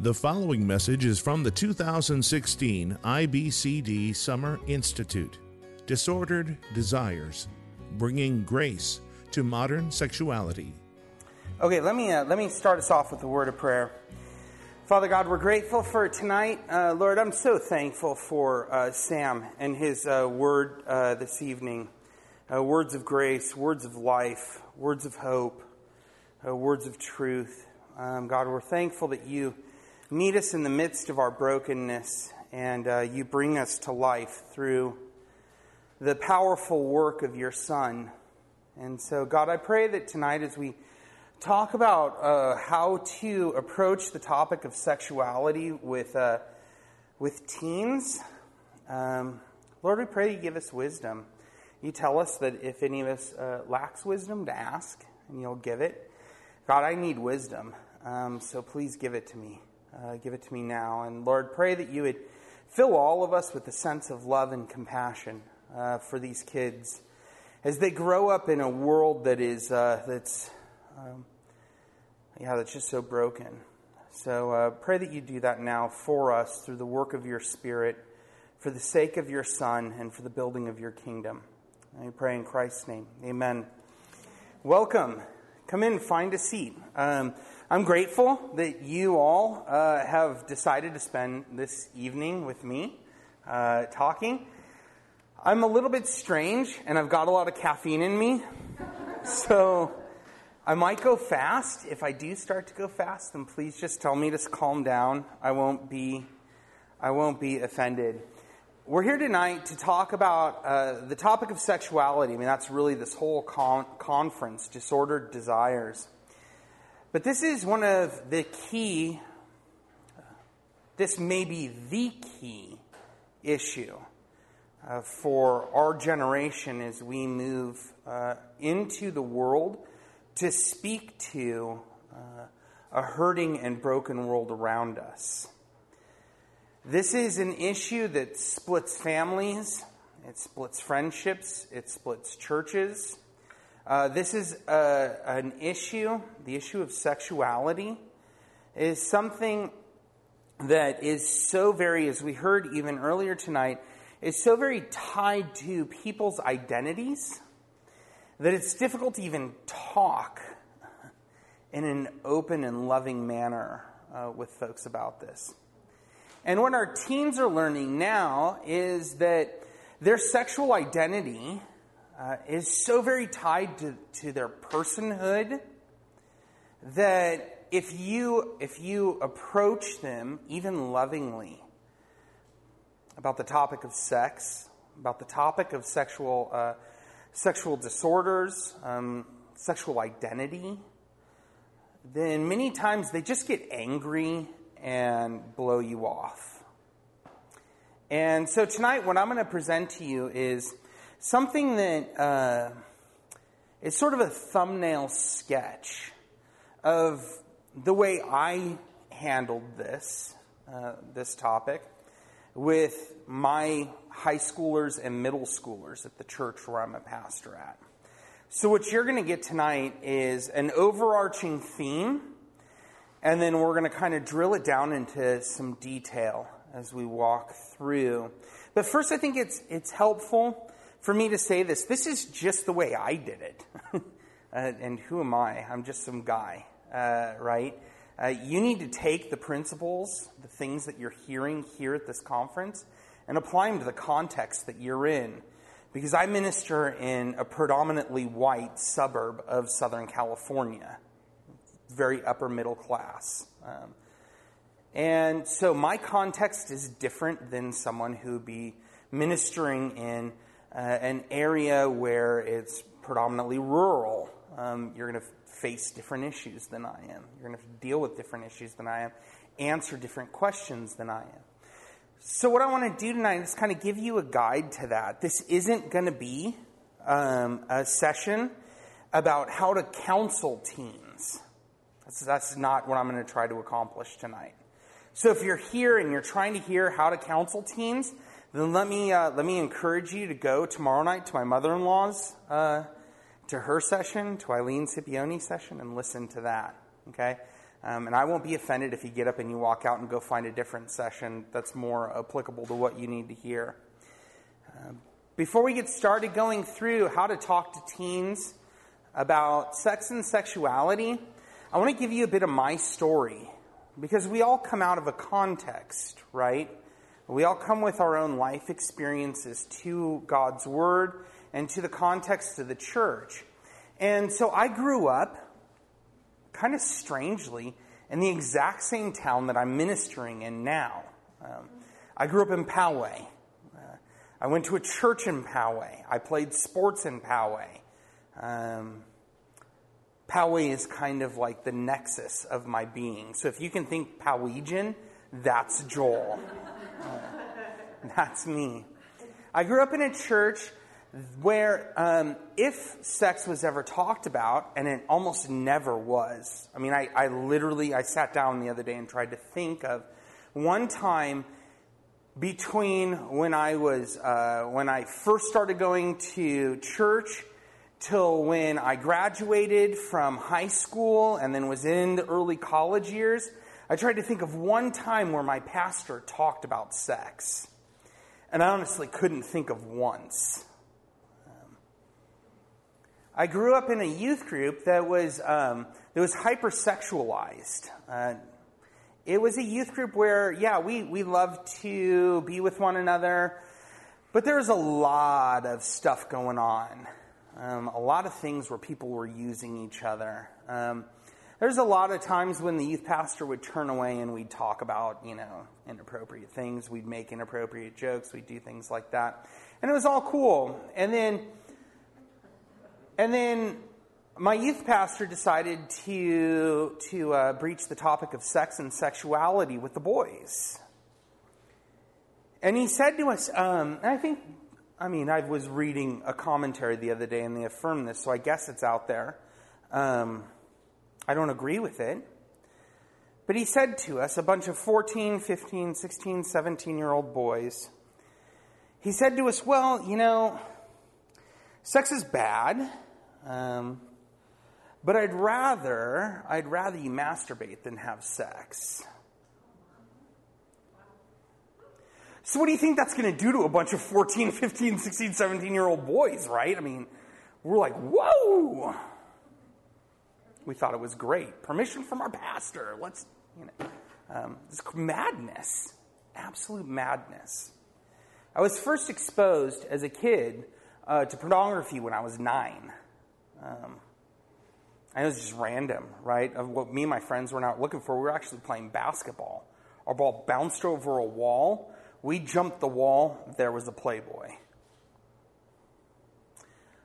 The following message is from the 2016 IBCD Summer Institute Disordered Desires Bringing Grace to Modern Sexuality. Okay, let me, uh, let me start us off with a word of prayer. Father God, we're grateful for tonight. Uh, Lord, I'm so thankful for uh, Sam and his uh, word uh, this evening. Uh, words of grace, words of life, words of hope, words of truth. Um, God, we're thankful that you meet us in the midst of our brokenness and uh, you bring us to life through the powerful work of your Son. And so, God, I pray that tonight as we talk about uh, how to approach the topic of sexuality with, uh, with teens, um, Lord, we pray you give us wisdom. You tell us that if any of us uh, lacks wisdom, to ask, and you'll give it. God, I need wisdom, um, so please give it to me. Uh, give it to me now. And Lord, pray that you would fill all of us with a sense of love and compassion uh, for these kids as they grow up in a world that is uh, that's um, yeah that's just so broken. So uh, pray that you do that now for us through the work of your Spirit, for the sake of your Son, and for the building of your kingdom. And we pray in Christ's name. Amen. Welcome. Come in, find a seat. Um, I'm grateful that you all uh, have decided to spend this evening with me uh, talking. I'm a little bit strange, and I've got a lot of caffeine in me, so I might go fast. If I do start to go fast, then please just tell me to calm down. I won't be, I won't be offended. We're here tonight to talk about uh, the topic of sexuality. I mean, that's really this whole con- conference, disordered desires. But this is one of the key, this may be the key issue uh, for our generation as we move uh, into the world to speak to uh, a hurting and broken world around us. This is an issue that splits families, it splits friendships, it splits churches. Uh, this is a, uh, an issue, the issue of sexuality, is something that is so very, as we heard even earlier tonight, is so very tied to people's identities that it's difficult to even talk in an open and loving manner uh, with folks about this. And what our teens are learning now is that their sexual identity uh, is so very tied to, to their personhood that if you, if you approach them, even lovingly, about the topic of sex, about the topic of sexual, uh, sexual disorders, um, sexual identity, then many times they just get angry and blow you off. And so tonight, what I'm going to present to you is something that uh, is sort of a thumbnail sketch of the way I handled this, uh, this topic, with my high schoolers and middle schoolers at the church where I'm a pastor at. So, what you're going to get tonight is an overarching theme, and then we're going to kind of drill it down into some detail as we walk through. But first, I think it's, it's helpful for me to say this. This is just the way I did it. uh, and who am I? I'm just some guy, uh, right? Uh, you need to take the principles, the things that you're hearing here at this conference, and apply them to the context that you're in. Because I minister in a predominantly white suburb of Southern California, very upper middle class. Um, and so my context is different than someone who would be ministering in uh, an area where it's predominantly rural, um, you're going to face different issues than I am. You're going to deal with different issues than I am, answer different questions than I am. So, what I want to do tonight is kind of give you a guide to that. This isn't going to be um, a session about how to counsel teens. That's, that's not what I'm going to try to accomplish tonight. So, if you're here and you're trying to hear how to counsel teens, then let me, uh, let me encourage you to go tomorrow night to my mother in law's, uh, to her session, to Eileen Scipione's session, and listen to that. Okay? Um, and I won't be offended if you get up and you walk out and go find a different session that's more applicable to what you need to hear. Uh, before we get started going through how to talk to teens about sex and sexuality, I want to give you a bit of my story because we all come out of a context, right? We all come with our own life experiences to God's Word and to the context of the church. And so I grew up, kind of strangely, in the exact same town that I'm ministering in now. Um, I grew up in Poway. Uh, I went to a church in Poway. I played sports in Poway. Um, Poway is kind of like the nexus of my being. So if you can think Powegian, that's Joel. That's me. I grew up in a church where um, if sex was ever talked about, and it almost never was. I mean, I, I literally I sat down the other day and tried to think of one time between when I was uh, when I first started going to church till when I graduated from high school and then was in the early college years. I tried to think of one time where my pastor talked about sex. And I honestly couldn't think of once. Um, I grew up in a youth group that was, um, that was hypersexualized. Uh, it was a youth group where, yeah, we, we loved to be with one another, but there was a lot of stuff going on. Um, a lot of things where people were using each other. Um, there's a lot of times when the youth pastor would turn away and we'd talk about, you know, inappropriate things. We'd make inappropriate jokes. We'd do things like that. And it was all cool. And then, and then my youth pastor decided to, to uh, breach the topic of sex and sexuality with the boys. And he said to us, um, and I think, I mean, I was reading a commentary the other day and they affirmed this, so I guess it's out there. Um, I don't agree with it. But he said to us, a bunch of 14, 15, 16, 17 year old boys, he said to us, Well, you know, sex is bad, um, but I'd rather, I'd rather you masturbate than have sex. So, what do you think that's going to do to a bunch of 14, 15, 16, 17 year old boys, right? I mean, we're like, whoa! We thought it was great. Permission from our pastor. Let's, you know, um, this madness, absolute madness. I was first exposed as a kid uh, to pornography when I was nine. Um, and it was just random, right? Of what me and my friends were not looking for. We were actually playing basketball. Our ball bounced over a wall. We jumped the wall. There was a Playboy.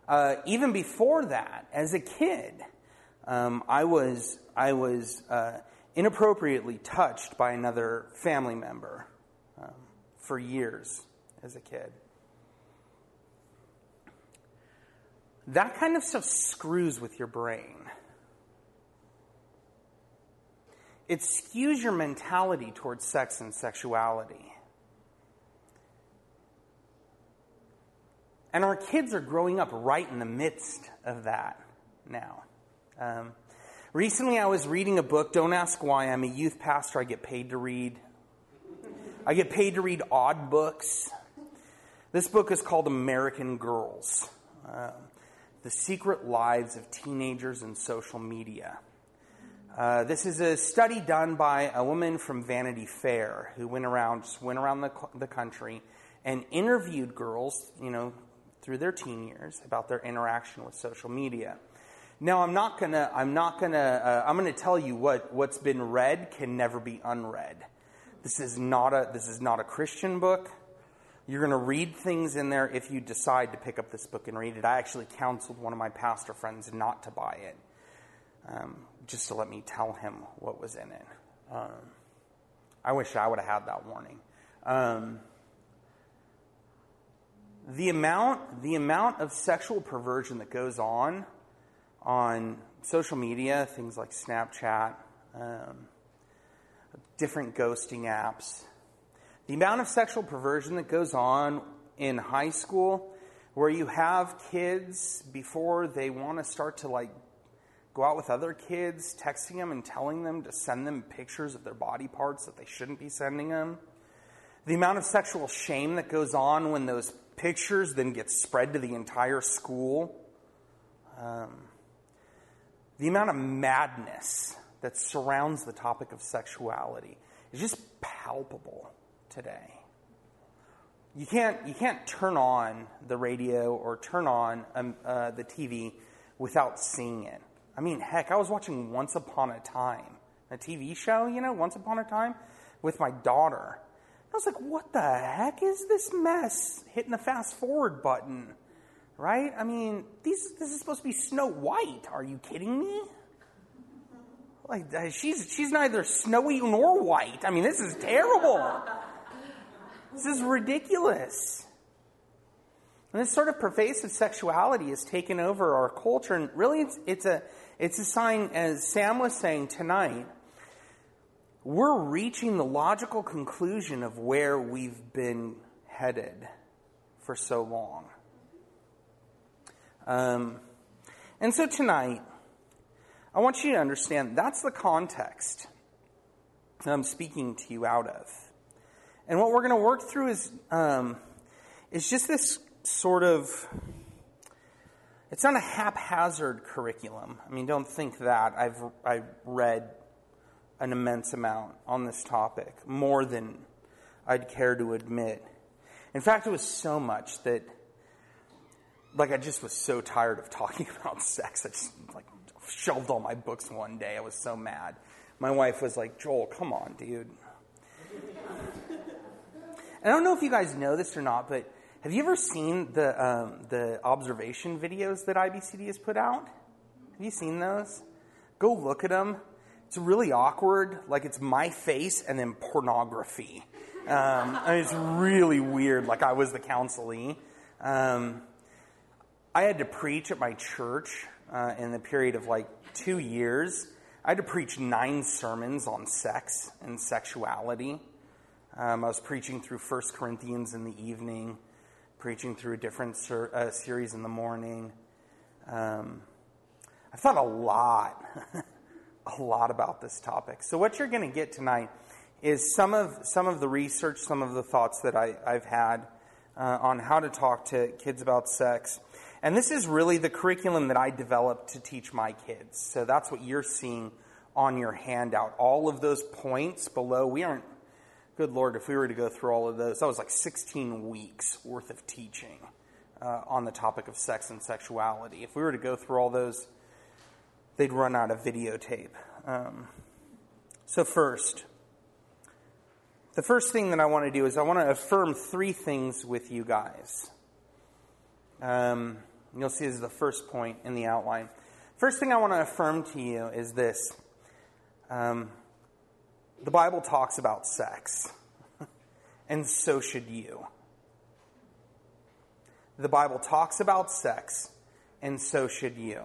Uh, even before that, as a kid, um, I was, I was uh, inappropriately touched by another family member um, for years as a kid. That kind of stuff screws with your brain. It skews your mentality towards sex and sexuality. And our kids are growing up right in the midst of that now. Um, recently, I was reading a book. Don't ask why. I'm a youth pastor. I get paid to read. I get paid to read odd books. This book is called American Girls uh, The Secret Lives of Teenagers and Social Media. Uh, this is a study done by a woman from Vanity Fair who went around, went around the, the country and interviewed girls, you know, through their teen years about their interaction with social media. Now, I'm not gonna, I'm not gonna, uh, I'm gonna tell you what, what's been read can never be unread. This is not a, this is not a Christian book. You're gonna read things in there if you decide to pick up this book and read it. I actually counseled one of my pastor friends not to buy it, um, just to let me tell him what was in it. Um, I wish I would have had that warning. Um, the amount, the amount of sexual perversion that goes on on social media, things like Snapchat, um, different ghosting apps. The amount of sexual perversion that goes on in high school, where you have kids before they want to start to like go out with other kids, texting them and telling them to send them pictures of their body parts that they shouldn't be sending them. The amount of sexual shame that goes on when those pictures then get spread to the entire school. Um, the amount of madness that surrounds the topic of sexuality is just palpable today. You can't, you can't turn on the radio or turn on um, uh, the TV without seeing it. I mean, heck, I was watching Once Upon a Time, a TV show, you know, Once Upon a Time, with my daughter. I was like, what the heck is this mess? Hitting the fast forward button, right? I mean, these, this is supposed to be Snow White. Are you kidding me? Like, uh, she's, she's neither snowy nor white. I mean, this is terrible. This is ridiculous. And this sort of pervasive sexuality has taken over our culture, and really it's, it's, a, it's a sign, as Sam was saying tonight, we're reaching the logical conclusion of where we've been headed for so long. Um, and so tonight, I want you to understand that's the context that I'm speaking to you out of. And what we're going to work through is, um, is just this sort of, it's not a haphazard curriculum. I mean, don't think that. I've, I've read an immense amount on this topic, more than I'd care to admit. In fact, it was so much that, like, I just was so tired of talking about sex. I just, like, shelved all my books one day. I was so mad. My wife was like, Joel, come on, dude. I don't know if you guys know this or not, but have you ever seen the, um, the observation videos that IBCD has put out? Have you seen those? Go look at them. It's really awkward. Like it's my face and then pornography. Um, it's really weird. Like I was the counselee. Um, I had to preach at my church uh, in the period of like two years. I had to preach nine sermons on sex and sexuality. Um, I was preaching through 1 Corinthians in the evening, preaching through a different ser- uh, series in the morning. Um, I've thought a lot a lot about this topic. So, what you're going to get tonight is some of, some of the research, some of the thoughts that I, have had uh, on how to talk to kids about sex. And this is really the curriculum that I developed to teach my kids. So, that's what you're seeing on your handout. All of those points below, we aren't, good Lord, if we were to go through all of those, that was like 16 weeks worth of teaching uh, on the topic of sex and sexuality. If we were to go through all those, they'd run out of videotape. Um, so, first, the first thing that I want to do is I want to affirm three things with you guys. Um, you'll see this is the first point in the outline. First thing I want to affirm to you is this um, the Bible talks about sex, and so should you. The Bible talks about sex, and so should you.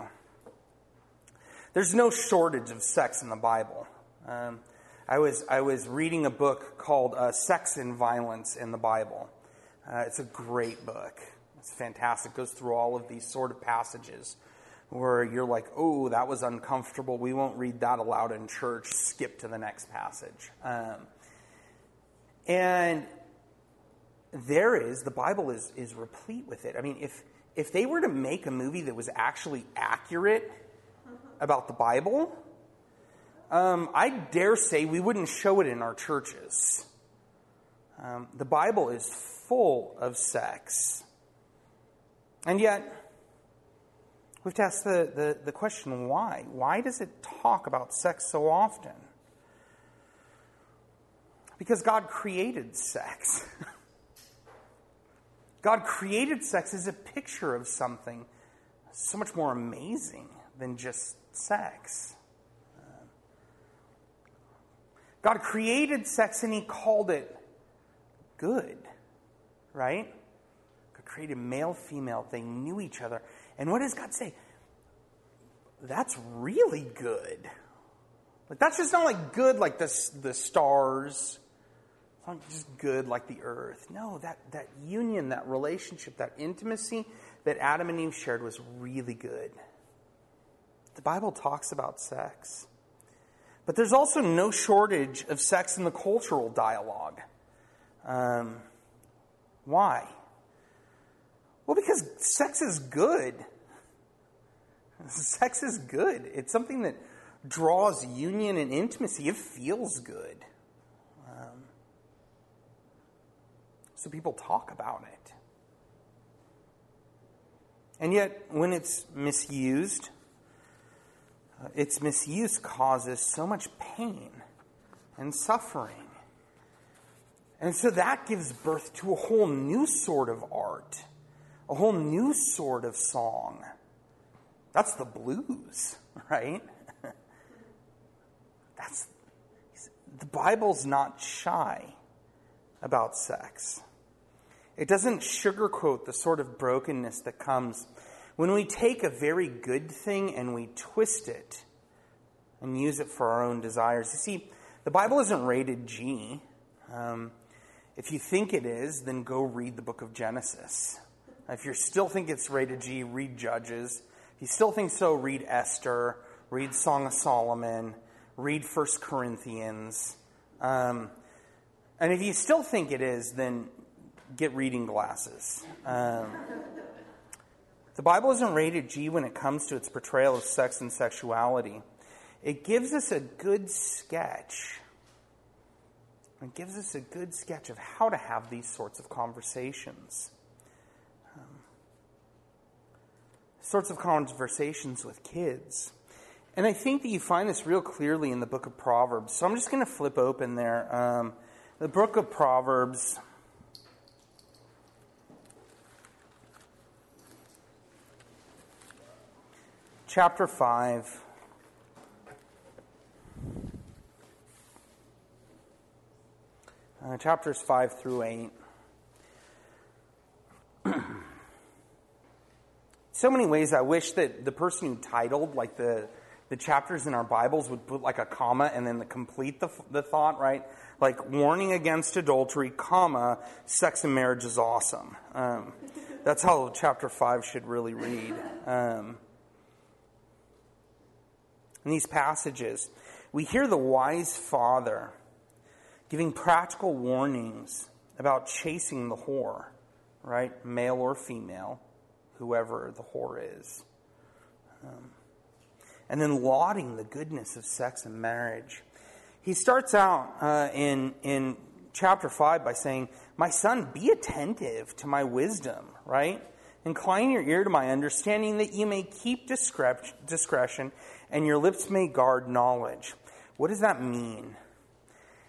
There's no shortage of sex in the Bible. Um, I, was, I was reading a book called uh, Sex and Violence in the Bible. Uh, it's a great book. It's fantastic. It goes through all of these sort of passages where you're like, oh, that was uncomfortable. We won't read that aloud in church. Skip to the next passage. Um, and there is, the Bible is, is replete with it. I mean, if, if they were to make a movie that was actually accurate about the Bible, um, I dare say we wouldn't show it in our churches. Um, the Bible is full of sex. And yet, we have to ask the, the, the question why? Why does it talk about sex so often? Because God created sex. God created sex as a picture of something so much more amazing than just sex. God created sex and He called it good, right? Created male, female. They knew each other. And what does God say? That's really good. Like that's just not like good like the, the stars. It's not just good like the earth. No, that, that union, that relationship, that intimacy that Adam and Eve shared was really good the Bible talks about sex. But there's also no shortage of sex in the cultural dialogue. Um, why? Well, because sex is good. Sex is good. It's something that draws union and intimacy. It feels good. Um, so people talk about it. And yet, when it's misused, uh, its misuse causes so much pain and suffering. And so that gives birth to a whole new sort of art, a whole new sort of song. That's the blues, right? That's the Bible's not shy about sex. It doesn't sugarcoat the sort of brokenness that comes when we take a very good thing and we twist it and use it for our own desires. You see, the Bible isn't rated G. Um, if you think it is, then go read the book of Genesis. If you still think it's rated G, read Judges. If you still think so, read Esther, read Song of Solomon, read First Corinthians. Um, and if you still think it is, then get reading glasses. Um, the Bible isn't rated G when it comes to its portrayal of sex and sexuality. It gives us a good sketch. It gives us a good sketch of how to have these sorts of conversations. Um, sorts of conversations with kids. And I think that you find this real clearly in the book of Proverbs. So I'm just going to flip open there. Um, the book of Proverbs. chapter 5. Uh, chapters 5 through 8. So many ways I wish that the person who titled, like the, the chapters in our Bibles, would put like a comma and then the complete the, the thought, right? Like warning against adultery, comma, sex and marriage is awesome. Um, that's how chapter 5 should really read. Um, in these passages, we hear the wise father giving practical warnings about chasing the whore, right? Male or female, whoever the whore is. Um, and then lauding the goodness of sex and marriage. He starts out uh, in, in chapter 5 by saying, My son, be attentive to my wisdom, right? Incline your ear to my understanding that you may keep discretion and your lips may guard knowledge. What does that mean?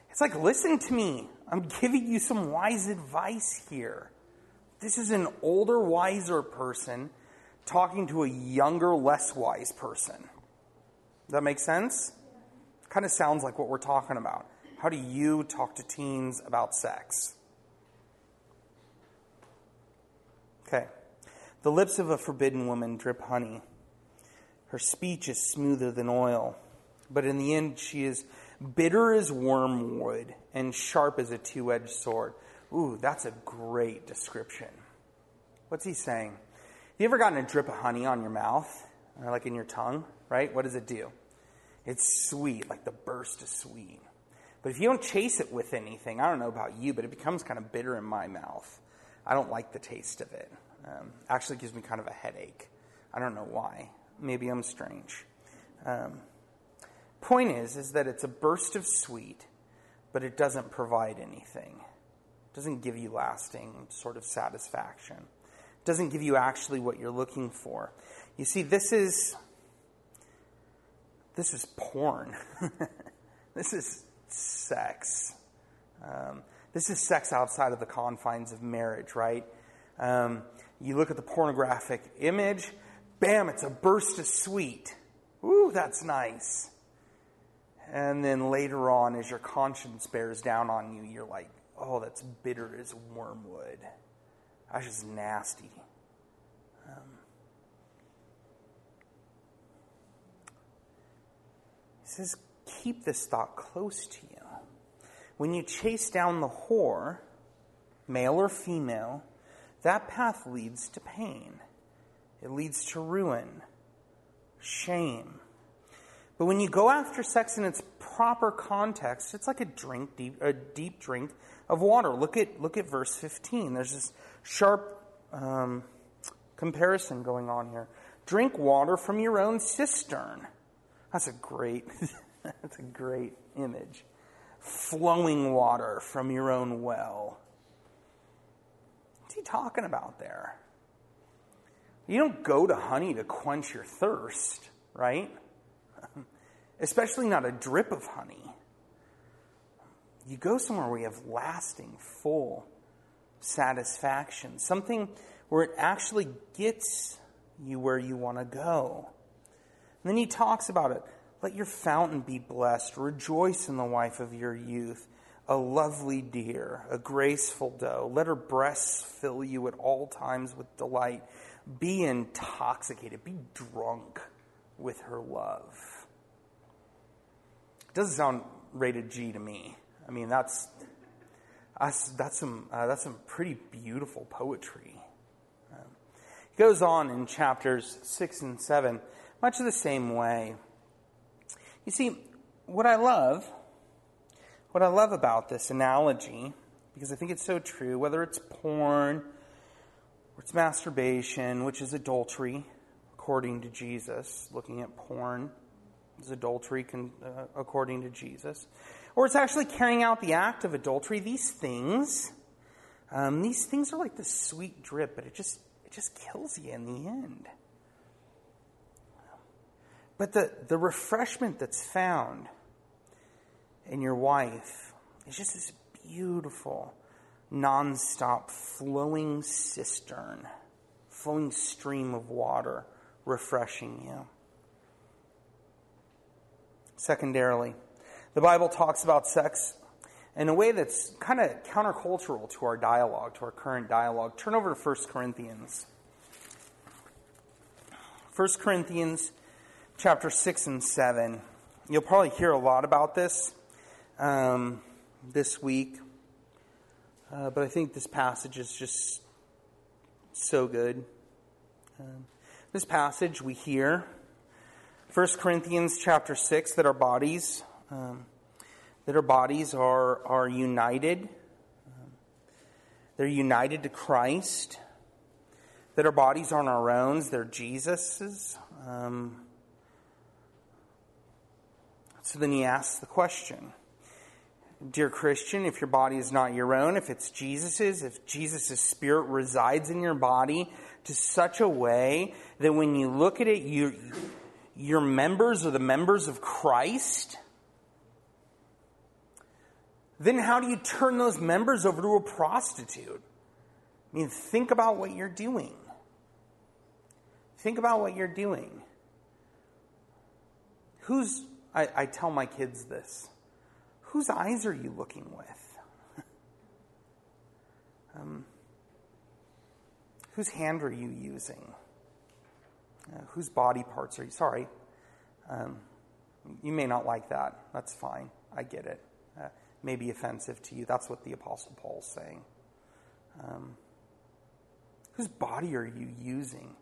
It's like, listen to me. I'm giving you some wise advice here. This is an older, wiser person talking to a younger, less wise person. Does that make sense? Kind of sounds like what we're talking about. How do you talk to teens about sex? Okay. The lips of a forbidden woman drip honey. Her speech is smoother than oil, but in the end, she is bitter as wormwood and sharp as a two edged sword. Ooh, that's a great description. What's he saying? You ever gotten a drip of honey on your mouth, like in your tongue, right? What does it do? It's sweet, like the burst is sweet. But if you don't chase it with anything, I don't know about you, but it becomes kind of bitter in my mouth. I don't like the taste of it. Um, actually, gives me kind of a headache. I don't know why maybe I'm strange. Um, point is, is that it's a burst of sweet, but it doesn't provide anything. Doesn't give you lasting sort of satisfaction. It doesn't give you actually what you're looking for. You see, this is this is porn. this is sex. Um, this is sex outside of the confines of marriage, right? Um, you look at the pornographic image, bam, it's a burst of sweet. Ooh, that's nice. And then later on, as your conscience bears down on you, you're like, oh, that's bitter as wormwood. That's just nasty. Um, he says, keep this thought close to you. When you chase down the whore, male or female, that path leads to pain. It leads to ruin. shame. But when you go after sex in its proper context, it's like a drink, deep, a deep drink of water. Look at look at verse 15. There's this sharp um, comparison going on here. Drink water from your own cistern. That's a great that's a great image. Flowing water from your own well. What's he talking about there? You don't go to honey to quench your thirst, right? Especially not a drip of honey. You go somewhere where you have lasting, full satisfaction, something where it actually gets you where you want to go. And then he talks about it. Let your fountain be blessed. Rejoice in the wife of your youth, a lovely deer, a graceful doe. Let her breasts fill you at all times with delight be intoxicated, be drunk with her love. It doesn't sound rated G to me. I mean, that's that's, that's some uh, that's some pretty beautiful poetry. Um, he goes on in chapters six and seven, much of the same way. You see, what I love, what I love about this analogy, because I think it's so true, whether it's porn or it's masturbation, which is adultery, according to Jesus. Looking at porn is adultery con, uh, according to Jesus. Or it's actually carrying out the act of adultery. These things, um, these things are like the sweet drip, but it just it just kills you in the end. But the, the refreshment that's found in your wife is just this beautiful, nonstop flowing cistern, flowing stream of water refreshing you. Secondarily, the Bible talks about sex in a way that's kind of countercultural to our dialogue, to our current dialogue. Turn over to 1 Corinthians. 1 Corinthians chapter 6 and 7. You'll probably hear a lot about this um, this week. Uh, but I think this passage is just so good. Um, this passage we hear, 1 Corinthians chapter 6, that our bodies, um, that our bodies are, are united. Um, they're united to Christ. That our bodies aren't our own, they're Jesus's. Um, so then he asks the question dear Christian, if your body is not your own, if it's Jesus's, if Jesus' spirit resides in your body to such a way that when you look at it, you, your members are the members of Christ, then how do you turn those members over to a prostitute? I mean, think about what you're doing. Think about what you're doing. Who's, I, I tell my kids this whose eyes are you looking with? um, whose hand are you using? Uh, whose body parts are you? Sorry. Um, you may not like that. That's fine. I get it. Uh, may be offensive to you. That's what the Apostle Paul's saying. Um, whose body are you using?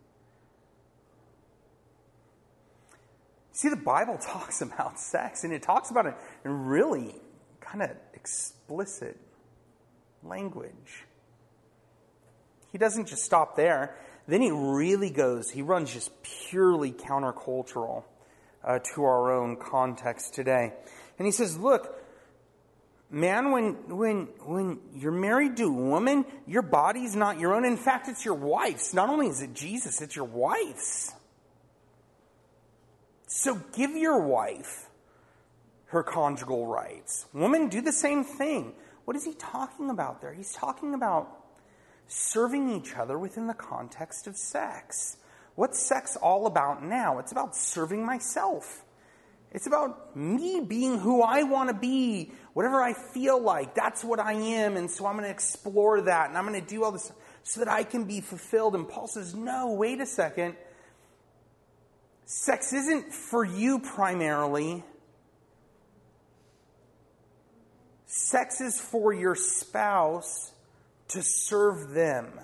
See, the Bible talks about sex, and it talks about it in really kind of explicit language. He doesn't just stop there. Then he really goes, he runs just purely countercultural uh, to our own context today. And he says, Look, man, when, when, when you're married to a woman, your body's not your own. In fact, it's your wife's. Not only is it Jesus, it's your wife's. So give your wife her conjugal rights. Women do the same thing. What is he talking about there? He's talking about serving each other within the context of sex. What's sex all about now? It's about serving myself. It's about me being who I want to be, whatever I feel like. That's what I am. And so I'm going to explore that and I'm going to do all this so that I can be fulfilled. And Paul says, no, wait a second. Sex isn't for you primarily. Sex is for your spouse to serve them.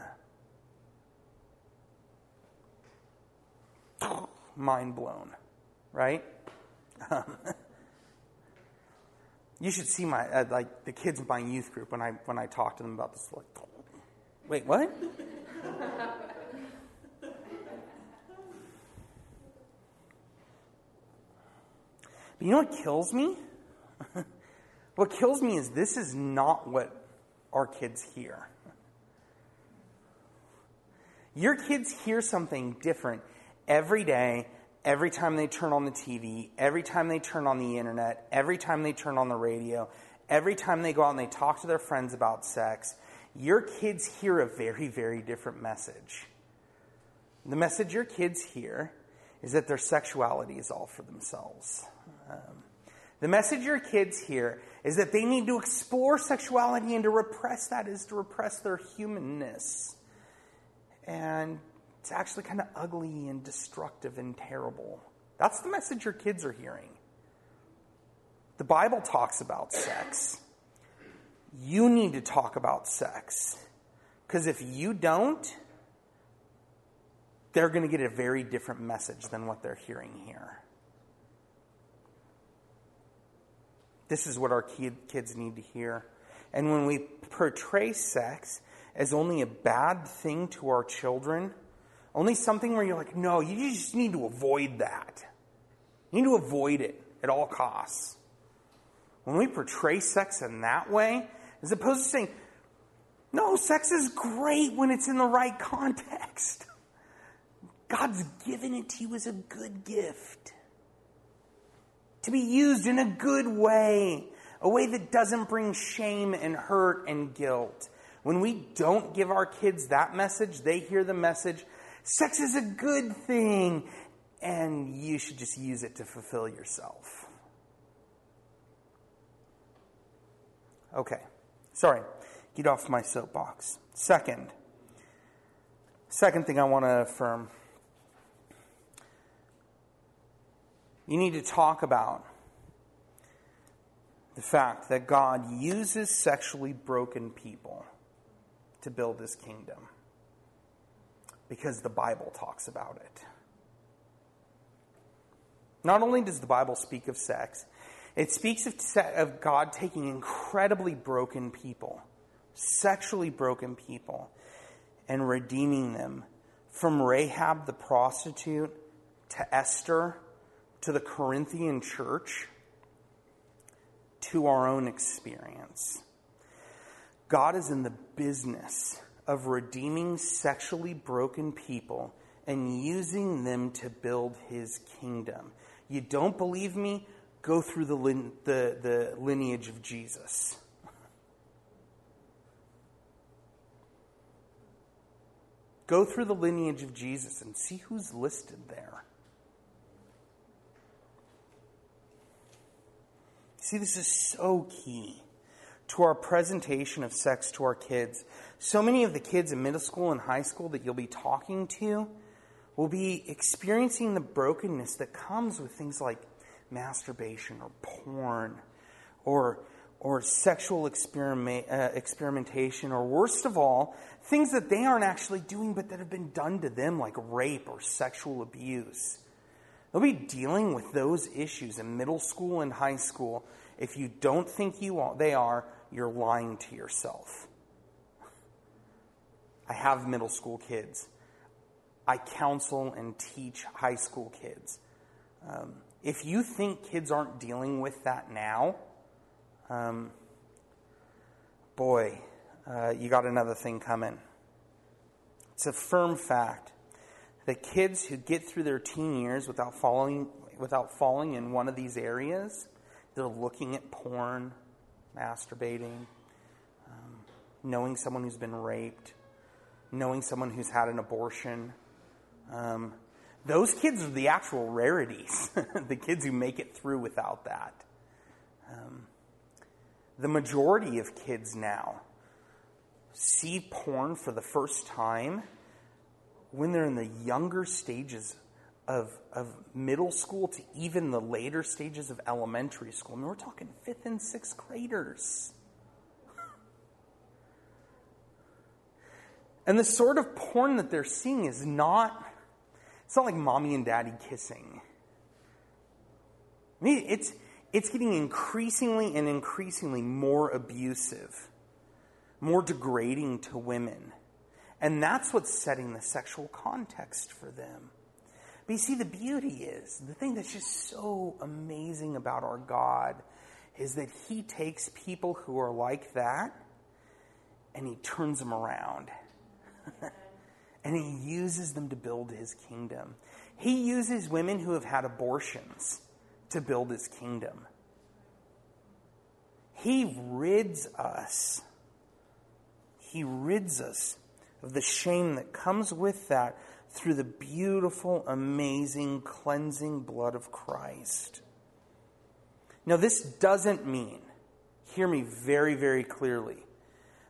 mind blown, right? Um, you should see my uh, like the kids in my youth group when I when I talk to them about this. Like, wait, what? But you know what kills me? what kills me is this is not what our kids hear. Your kids hear something different every day, every time they turn on the TV, every time they turn on the internet, every time they turn on the radio, every time they go out and they talk to their friends about sex. Your kids hear a very, very different message. The message your kids hear is that their sexuality is all for themselves. Um, the message your kids hear is that they need to explore sexuality and to repress that is to repress their humanness. And it's actually kind of ugly and destructive and terrible. That's the message your kids are hearing. The Bible talks about sex. You need to talk about sex. Because if you don't, they're going to get a very different message than what they're hearing here. This is what our kids need to hear. And when we portray sex as only a bad thing to our children, only something where you're like, no, you just need to avoid that. You need to avoid it at all costs. When we portray sex in that way, as opposed to saying, no, sex is great when it's in the right context. God's given it to you as a good gift. To be used in a good way, a way that doesn't bring shame and hurt and guilt. When we don't give our kids that message, they hear the message sex is a good thing, and you should just use it to fulfill yourself. Okay, sorry, get off my soapbox. Second, second thing I want to affirm You need to talk about the fact that God uses sexually broken people to build his kingdom because the Bible talks about it. Not only does the Bible speak of sex, it speaks of, of God taking incredibly broken people, sexually broken people, and redeeming them from Rahab the prostitute to Esther to the Corinthian church, to our own experience. God is in the business of redeeming sexually broken people and using them to build his kingdom. You don't believe me? Go through the, lin- the, the lineage of Jesus. Go through the lineage of Jesus and see who's listed there. See, this is so key to our presentation of sex to our kids. So many of the kids in middle school and high school that you'll be talking to will be experiencing the brokenness that comes with things like masturbation or porn or or sexual experiment, uh, experimentation, or worst of all, things that they aren't actually doing but that have been done to them, like rape or sexual abuse. They'll be dealing with those issues in middle school and high school. If you don't think you are, they are, you're lying to yourself. I have middle school kids. I counsel and teach high school kids. Um, if you think kids aren't dealing with that now, um, boy, uh, you got another thing coming. It's a firm fact the kids who get through their teen years without falling, without falling in one of these areas, they're looking at porn, masturbating, um, knowing someone who's been raped, knowing someone who's had an abortion. Um, those kids are the actual rarities, the kids who make it through without that. Um, the majority of kids now see porn for the first time when they're in the younger stages of, of middle school to even the later stages of elementary school. I mean, we're talking fifth and sixth graders. And the sort of porn that they're seeing is not, It's not like mommy and daddy kissing. I mean, it's, it's getting increasingly and increasingly more abusive, more degrading to women. And that's what's setting the sexual context for them. But you see, the beauty is the thing that's just so amazing about our God is that He takes people who are like that and He turns them around. and He uses them to build His kingdom. He uses women who have had abortions to build His kingdom. He rids us. He rids us of the shame that comes with that through the beautiful, amazing, cleansing blood of Christ. Now, this doesn't mean, hear me very, very clearly,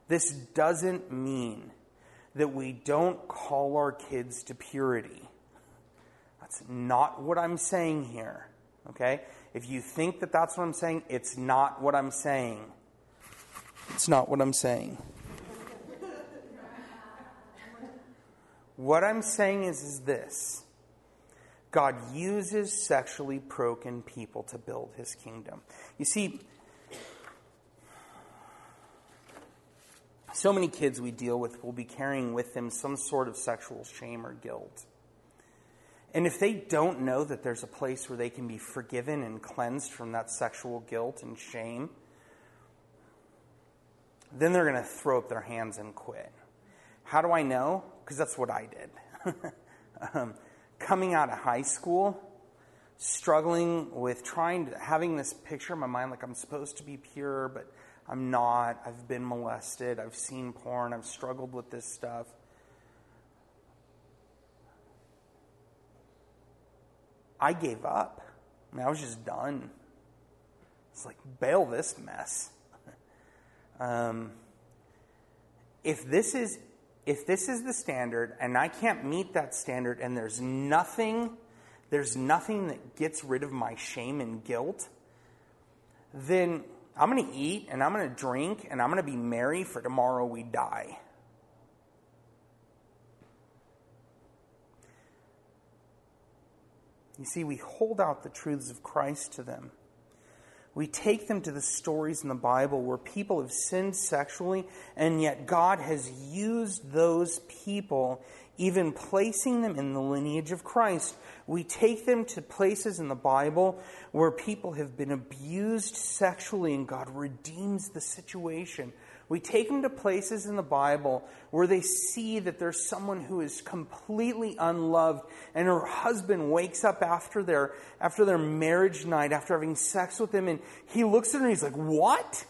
this doesn't mean that we don't call our kids to purity. That's not what I'm saying here. Okay? If you think that that's what I'm saying, it's not what I'm saying. It's not what I'm saying. what I'm saying is, is this God uses sexually broken people to build his kingdom. You see, so many kids we deal with will be carrying with them some sort of sexual shame or guilt. And if they don't know that there's a place where they can be forgiven and cleansed from that sexual guilt and shame, then they're going to throw up their hands and quit. How do I know? Because that's what I did. um, coming out of high school, struggling with trying to, having this picture in my mind like I'm supposed to be pure, but I'm not. I've been molested. I've seen porn. I've struggled with this stuff. I gave up. I, mean, I was just done. It's like, bail this mess. um, if this is if this is the standard and I can't meet that standard and there's nothing there's nothing that gets rid of my shame and guilt, then I'm going to eat and I'm going to drink and I'm going to be merry for tomorrow we die. You see, we hold out the truths of Christ to them. We take them to the stories in the Bible where people have sinned sexually, and yet God has used those people, even placing them in the lineage of Christ. We take them to places in the Bible where people have been abused sexually, and God redeems the situation. We take them to places in the Bible where they see that there's someone who is completely unloved and her husband wakes up after their, after their marriage night, after having sex with him, and he looks at her and he's like, What?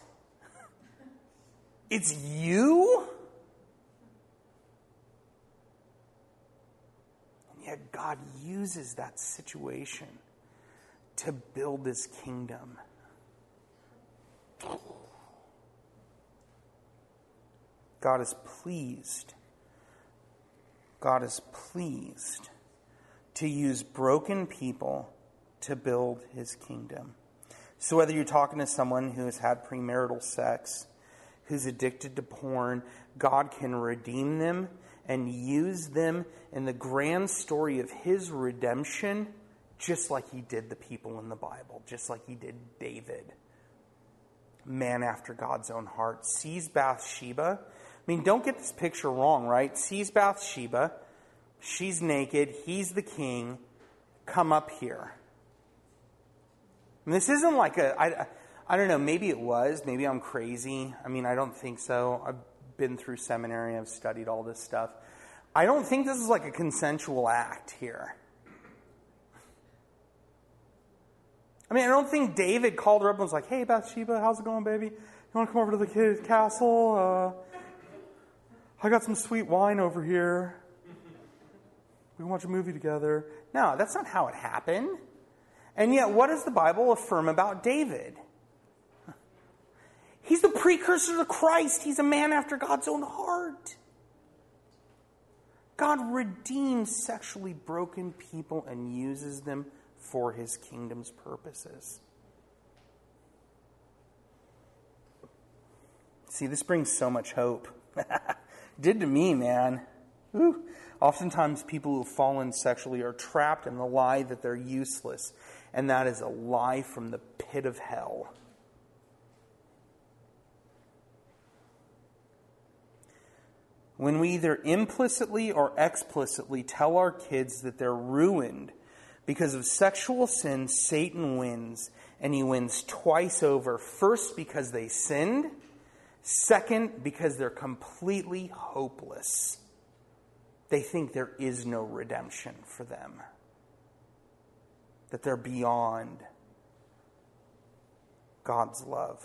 It's you? Yet God uses that situation to build his kingdom. God is pleased. God is pleased to use broken people to build his kingdom. So, whether you're talking to someone who has had premarital sex, who's addicted to porn, God can redeem them and use them in the grand story of his redemption, just like he did the people in the Bible, just like he did David. Man after God's own heart sees Bathsheba I mean, don't get this picture wrong, right? Sees Bathsheba. She's naked. He's the king. Come up here. And this isn't like a, I, I don't know, maybe it was. Maybe I'm crazy. I mean, I don't think so. I've been through seminary. I've studied all this stuff. I don't think this is like a consensual act here. I mean, I don't think David called her up and was like, hey, Bathsheba, how's it going, baby? You want to come over to the castle? Uh, I got some sweet wine over here. We can watch a movie together. No, that's not how it happened. And yet, what does the Bible affirm about David? He's the precursor to Christ. He's a man after God's own heart. God redeems sexually broken people and uses them for his kingdom's purposes. See, this brings so much hope. did to me, man. Ooh. Oftentimes, people who have fallen sexually are trapped in the lie that they're useless, and that is a lie from the pit of hell. When we either implicitly or explicitly tell our kids that they're ruined because of sexual sin, Satan wins, and he wins twice over. First, because they sinned, second, because they're completely hopeless. They think there is no redemption for them, that they're beyond God's love.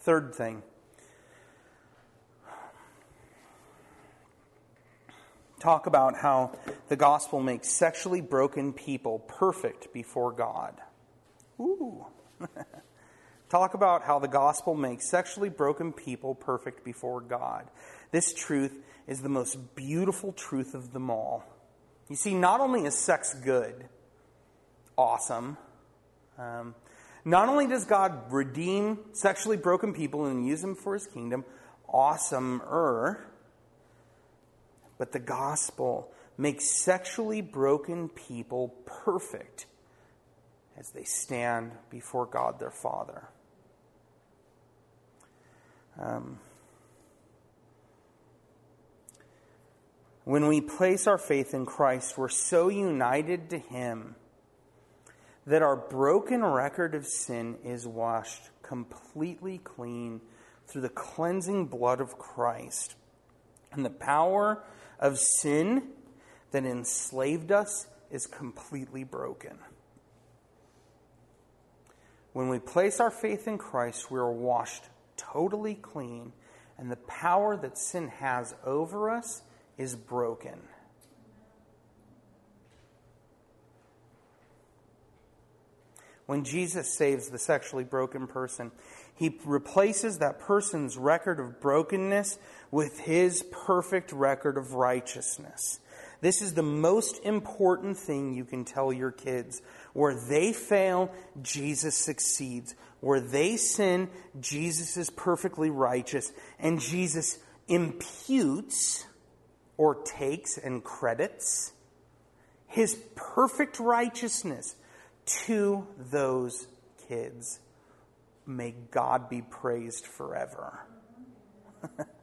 Third thing talk about how the gospel makes sexually broken people perfect before God. Ooh. talk about how the gospel makes sexually broken people perfect before God. This truth is the most beautiful truth of them all. You see, not only is sex good, awesome, um, not only does God redeem sexually broken people and use them for his kingdom, awesomer, but the gospel makes sexually broken people perfect as they stand before God their Father. Um, when we place our faith in Christ, we're so united to Him that our broken record of sin is washed completely clean through the cleansing blood of Christ. And the power of sin that enslaved us is completely broken. When we place our faith in Christ, we are washed totally clean, and the power that sin has over us is broken. When Jesus saves the sexually broken person, he replaces that person's record of brokenness with his perfect record of righteousness. This is the most important thing you can tell your kids. Where they fail, Jesus succeeds. Where they sin, Jesus is perfectly righteous. And Jesus imputes or takes and credits his perfect righteousness to those kids. May God be praised forever.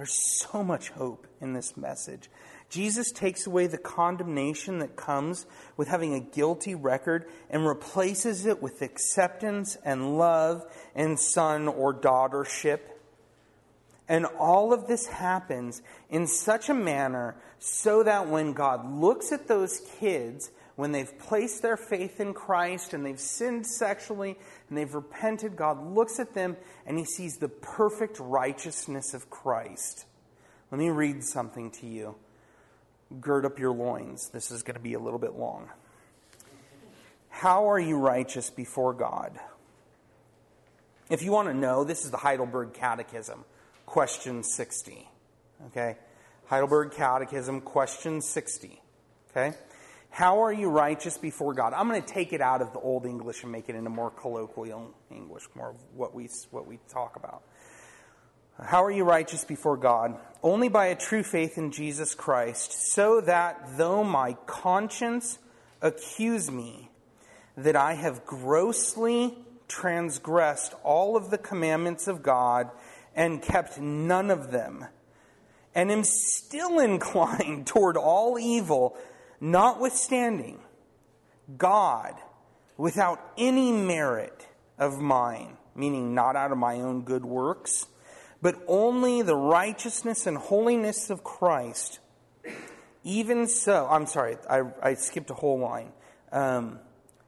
There's so much hope in this message. Jesus takes away the condemnation that comes with having a guilty record and replaces it with acceptance and love and son or daughtership. And all of this happens in such a manner so that when God looks at those kids when they've placed their faith in Christ and they've sinned sexually and they've repented, God looks at them and he sees the perfect righteousness of Christ. Let me read something to you. Gird up your loins. This is going to be a little bit long. How are you righteous before God? If you want to know, this is the Heidelberg Catechism, question 60. Okay? Heidelberg Catechism, question 60. Okay? How are you righteous before God? I'm going to take it out of the Old English and make it into more colloquial English, more of what we, what we talk about. How are you righteous before God? Only by a true faith in Jesus Christ, so that though my conscience accuse me that I have grossly transgressed all of the commandments of God and kept none of them, and am still inclined toward all evil, Notwithstanding, God, without any merit of mine, meaning not out of my own good works, but only the righteousness and holiness of Christ, even so, I'm sorry, I, I skipped a whole line. Um,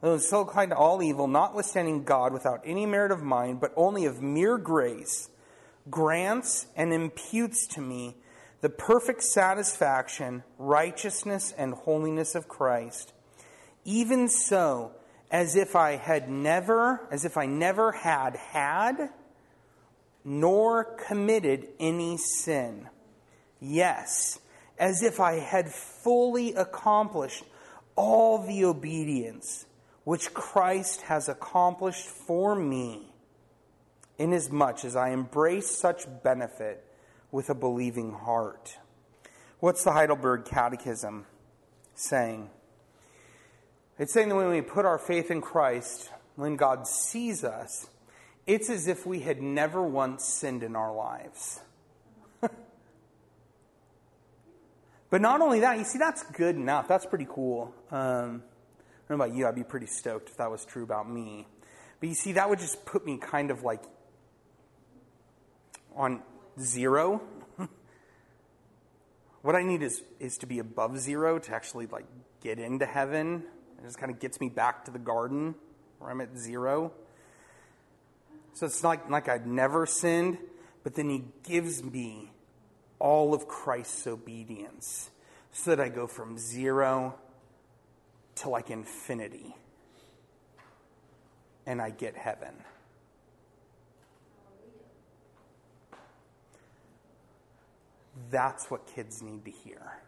so inclined to all evil, notwithstanding God, without any merit of mine, but only of mere grace, grants and imputes to me the perfect satisfaction, righteousness, and holiness of Christ, even so, as if I had never, as if I never had had, nor committed any sin. Yes, as if I had fully accomplished all the obedience which Christ has accomplished for me inasmuch as I embrace such benefit with a believing heart. What's the Heidelberg Catechism saying? It's saying that when we put our faith in Christ, when God sees us, it's as if we had never once sinned in our lives. but not only that, you see, that's good enough. That's pretty cool. Um, I don't know about you, I'd be pretty stoked if that was true about me. But you see, that would just put me kind of like on zero. what I need is, is to be above zero to actually like get into heaven. It just kind of gets me back to the garden where I'm at zero. So it's not like I've never sinned, but then He gives me all of Christ's obedience so that I go from zero to like infinity and I get heaven. That's what kids need to hear.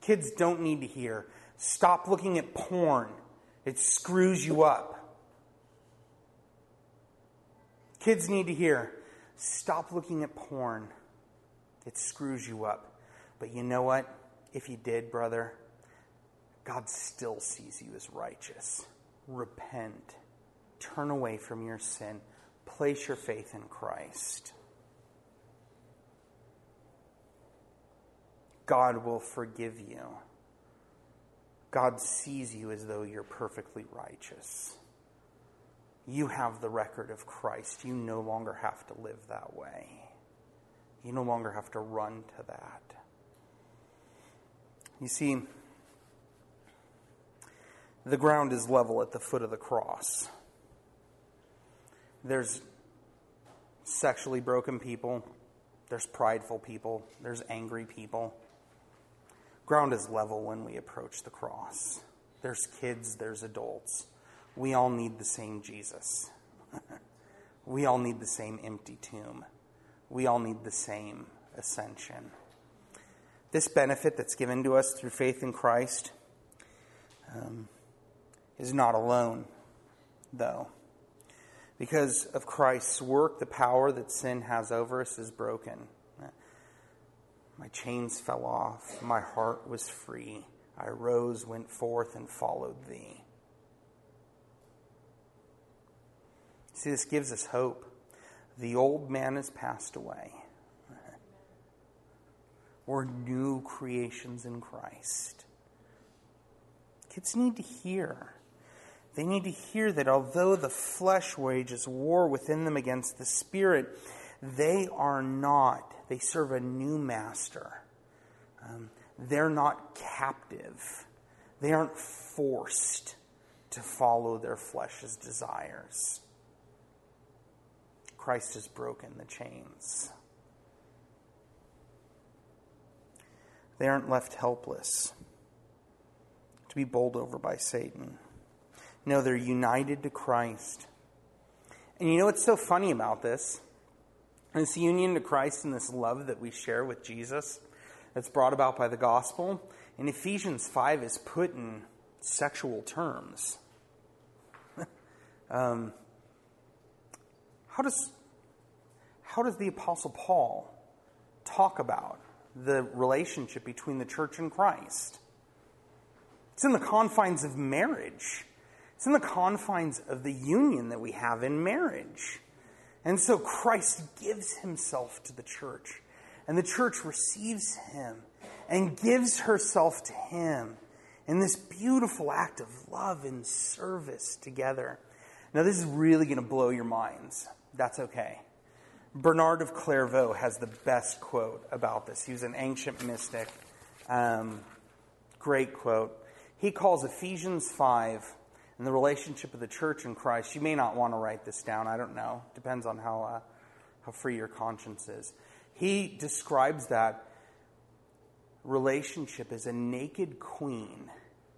Kids don't need to hear, stop looking at porn, it screws you up. Kids need to hear, stop looking at porn, it screws you up. But you know what? If you did, brother, God still sees you as righteous. Repent, turn away from your sin, place your faith in Christ. God will forgive you. God sees you as though you're perfectly righteous. You have the record of Christ. You no longer have to live that way. You no longer have to run to that. You see, the ground is level at the foot of the cross. There's sexually broken people, there's prideful people, there's angry people ground is level when we approach the cross. There's kids, there's adults. We all need the same Jesus. we all need the same empty tomb. We all need the same ascension. This benefit that's given to us through faith in Christ um, is not alone, though. Because of Christ's work, the power that sin has over us is broken. My chains fell off. My heart was free. I rose, went forth, and followed thee. See, this gives us hope. The old man has passed away. We're new creations in Christ. Kids need to hear. They need to hear that although the flesh wages war within them against the spirit, they are not they serve a new master. Um, they're not captive. They aren't forced to follow their flesh's desires. Christ has broken the chains. They aren't left helpless to be bowled over by Satan. No, they're united to Christ. And you know what's so funny about this? This union to Christ and this love that we share with Jesus that's brought about by the gospel in Ephesians 5 is put in sexual terms. um, how, does, how does the Apostle Paul talk about the relationship between the church and Christ? It's in the confines of marriage. It's in the confines of the union that we have in marriage. And so Christ gives himself to the church, and the church receives him and gives herself to him in this beautiful act of love and service together. Now, this is really going to blow your minds. That's okay. Bernard of Clairvaux has the best quote about this. He was an ancient mystic. Um, great quote. He calls Ephesians 5 and the relationship of the church and Christ. You may not want to write this down. I don't know. Depends on how, uh, how free your conscience is. He describes that relationship as a naked queen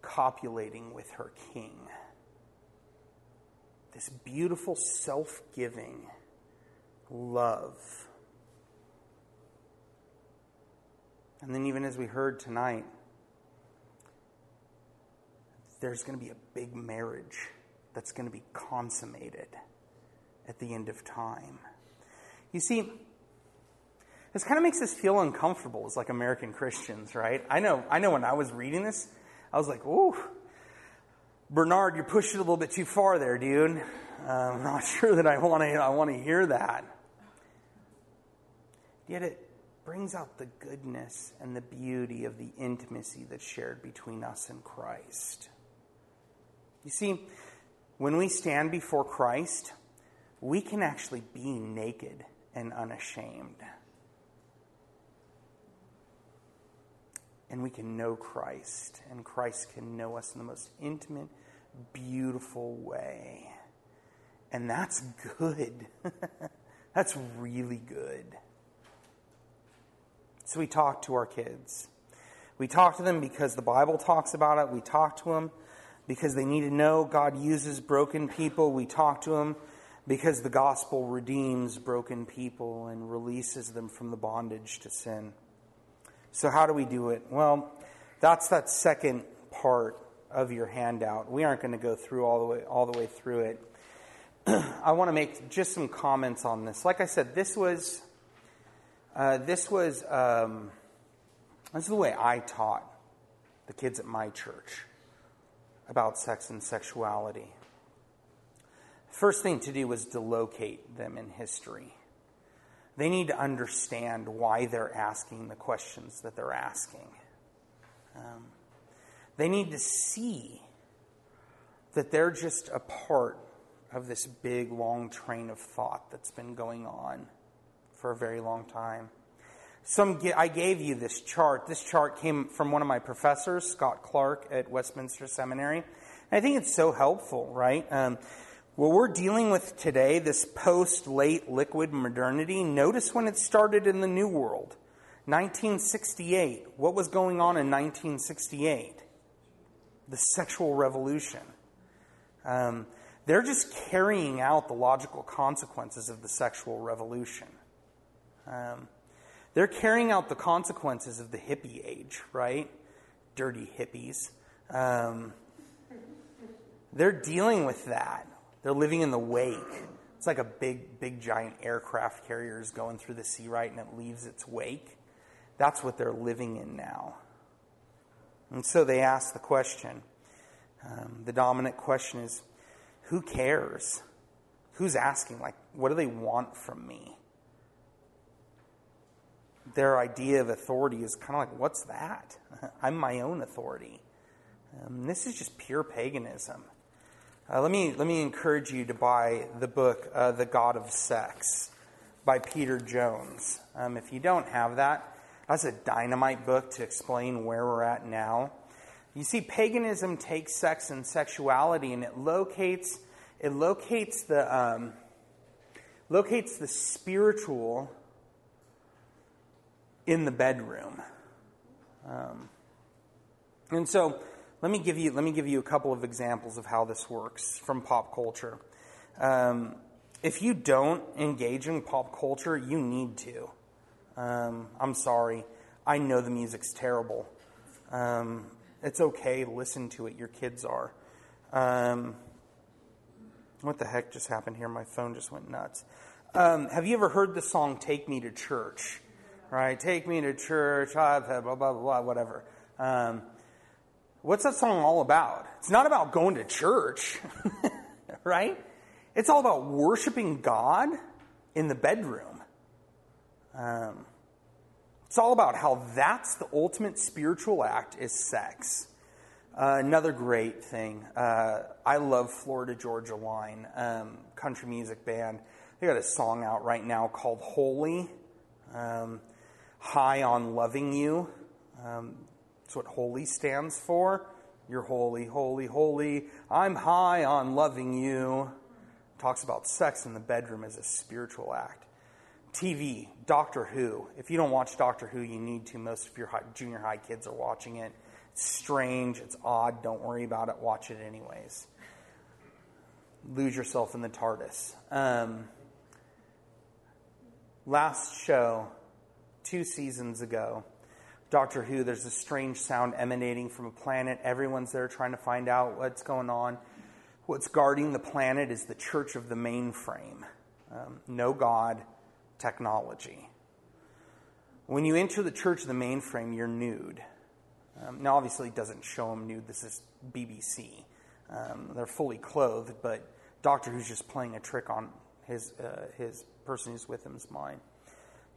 copulating with her king. This beautiful, self giving love. And then, even as we heard tonight, there's going to be a big marriage that's going to be consummated at the end of time. You see, this kind of makes us feel uncomfortable as like American Christians, right? I know, I know when I was reading this, I was like, ooh, Bernard, you're pushing a little bit too far there, dude. Uh, I'm not sure that I want to I want to hear that. Yet it brings out the goodness and the beauty of the intimacy that's shared between us and Christ. You see, when we stand before Christ, we can actually be naked and unashamed. And we can know Christ, and Christ can know us in the most intimate, beautiful way. And that's good. that's really good. So we talk to our kids. We talk to them because the Bible talks about it. We talk to them because they need to know God uses broken people. We talk to them because the gospel redeems broken people and releases them from the bondage to sin. So, how do we do it? Well, that's that second part of your handout. We aren't going to go through all the way all the way through it. I want to make just some comments on this. Like I said, this was uh, this was um, this is the way I taught the kids at my church about sex and sexuality. First thing to do is to locate them in history. They need to understand why they're asking the questions that they're asking. Um, they need to see that they're just a part of this big, long train of thought that's been going on for a very long time. Some, I gave you this chart. This chart came from one of my professors, Scott Clark at Westminster Seminary. I think it's so helpful, right? Um, what we're dealing with today, this post late liquid modernity, notice when it started in the New World. 1968. What was going on in 1968? The sexual revolution. Um, they're just carrying out the logical consequences of the sexual revolution. Um, they're carrying out the consequences of the hippie age, right? Dirty hippies. Um, they're dealing with that. They're living in the wake. It's like a big, big, giant aircraft carrier is going through the sea, right, and it leaves its wake. That's what they're living in now. And so they ask the question. Um, the dominant question is who cares? Who's asking? Like, what do they want from me? Their idea of authority is kind of like, what's that? I'm my own authority. Um, this is just pure paganism. Uh, let, me, let me encourage you to buy the book, uh, The God of Sex, by Peter Jones. Um, if you don't have that, that's a dynamite book to explain where we're at now. You see, paganism takes sex and sexuality and it locates, it locates the, um, locates the spiritual in the bedroom. Um, and so, let me give you let me give you a couple of examples of how this works from pop culture. Um, if you don't engage in pop culture, you need to. Um, I'm sorry. I know the music's terrible. Um, it's okay. Listen to it. Your kids are. Um, what the heck just happened here? My phone just went nuts. Um, have you ever heard the song "Take Me to Church"? Right? Take me to church. Had blah blah blah whatever. Um, What's that song all about? It's not about going to church, right? It's all about worshiping God in the bedroom. Um, it's all about how that's the ultimate spiritual act is sex. Uh, another great thing, uh, I love Florida Georgia Line, um, country music band. They got a song out right now called Holy, um, High on Loving You. Um, that's what holy stands for. You're holy, holy, holy. I'm high on loving you. Talks about sex in the bedroom as a spiritual act. TV, Doctor Who. If you don't watch Doctor Who, you need to. Most of your high, junior high kids are watching it. It's strange, it's odd. Don't worry about it. Watch it anyways. Lose yourself in the TARDIS. Um, last show, two seasons ago, Doctor Who, there's a strange sound emanating from a planet. Everyone's there trying to find out what's going on. What's guarding the planet is the church of the mainframe. Um, no God, technology. When you enter the church of the mainframe, you're nude. Um, now, obviously, it doesn't show them nude. This is BBC. Um, they're fully clothed, but Doctor Who's just playing a trick on his, uh, his person who's with him's mind.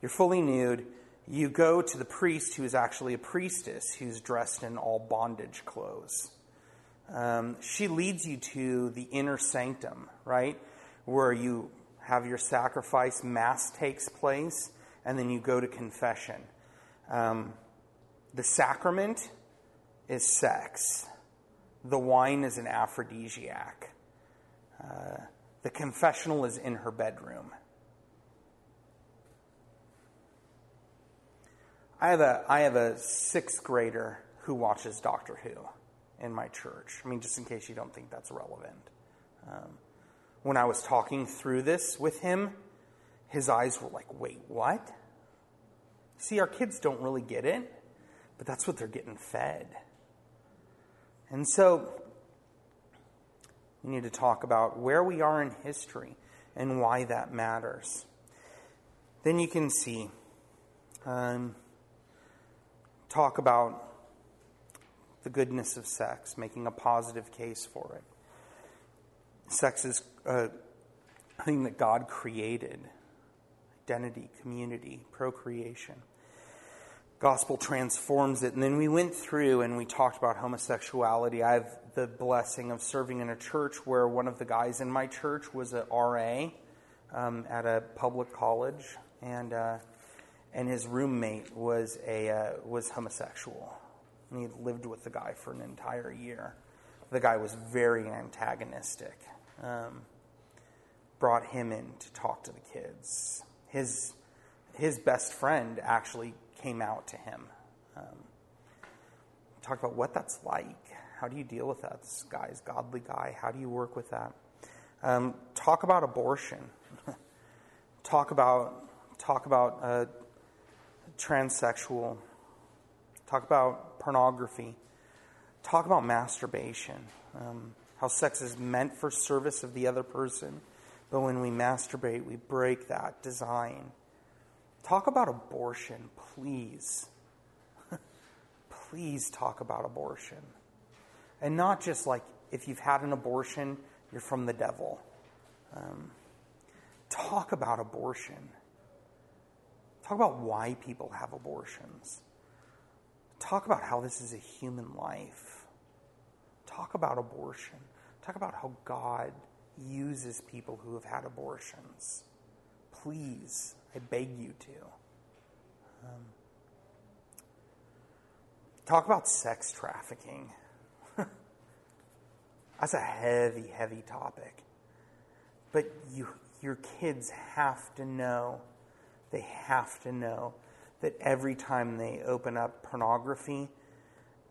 You're fully nude. You go to the priest who is actually a priestess who's dressed in all bondage clothes. Um, she leads you to the inner sanctum, right? Where you have your sacrifice, Mass takes place, and then you go to confession. Um, the sacrament is sex, the wine is an aphrodisiac. Uh, the confessional is in her bedroom. I have a I have a sixth grader who watches Doctor Who in my church. I mean, just in case you don't think that's relevant. Um, when I was talking through this with him, his eyes were like, "Wait, what?" See, our kids don't really get it, but that's what they're getting fed. And so, we need to talk about where we are in history and why that matters. Then you can see. Um, talk about the goodness of sex, making a positive case for it. Sex is a thing that God created identity, community, procreation. Gospel transforms it. And then we went through and we talked about homosexuality. I have the blessing of serving in a church where one of the guys in my church was a RA um, at a public college. And uh, and his roommate was a uh, was homosexual, and he lived with the guy for an entire year. The guy was very antagonistic. Um, brought him in to talk to the kids. His his best friend actually came out to him. Um, talked about what that's like. How do you deal with that? This guy's godly guy. How do you work with that? Um, talk about abortion. talk about talk about uh, transsexual, talk about pornography, talk about masturbation, um, how sex is meant for service of the other person, but when we masturbate, we break that design. Talk about abortion, please. please talk about abortion. And not just like if you've had an abortion, you're from the devil. Um, talk about abortion. Talk about why people have abortions. Talk about how this is a human life. Talk about abortion. Talk about how God uses people who have had abortions. Please, I beg you to. Um, talk about sex trafficking. That's a heavy, heavy topic. But you, your kids have to know they have to know that every time they open up pornography,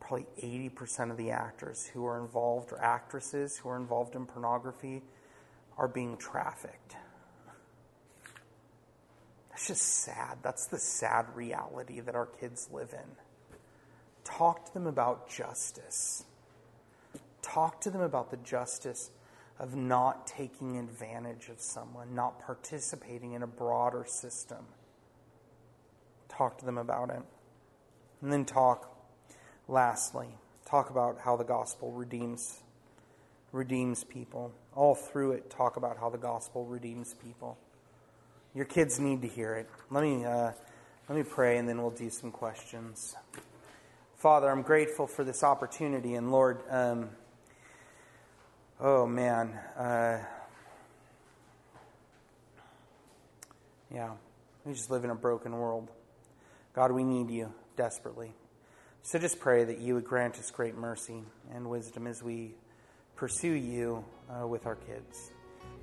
probably 80% of the actors who are involved or actresses who are involved in pornography are being trafficked. That's just sad. That's the sad reality that our kids live in. Talk to them about justice. Talk to them about the justice of not taking advantage of someone, not participating in a broader system. Talk to them about it. And then talk, lastly, talk about how the gospel redeems redeems people. All through it, talk about how the gospel redeems people. Your kids need to hear it. Let me uh, let me pray, and then we'll do some questions. Father, I'm grateful for this opportunity, and Lord. Um, Oh man. Uh, yeah, we just live in a broken world. God, we need you desperately. So just pray that you would grant us great mercy and wisdom as we pursue you uh, with our kids.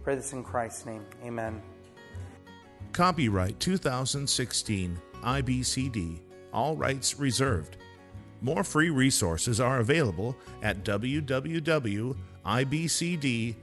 Pray this in Christ's name. Amen. Copyright 2016 IBCD. All rights reserved. More free resources are available at www ibcd.org.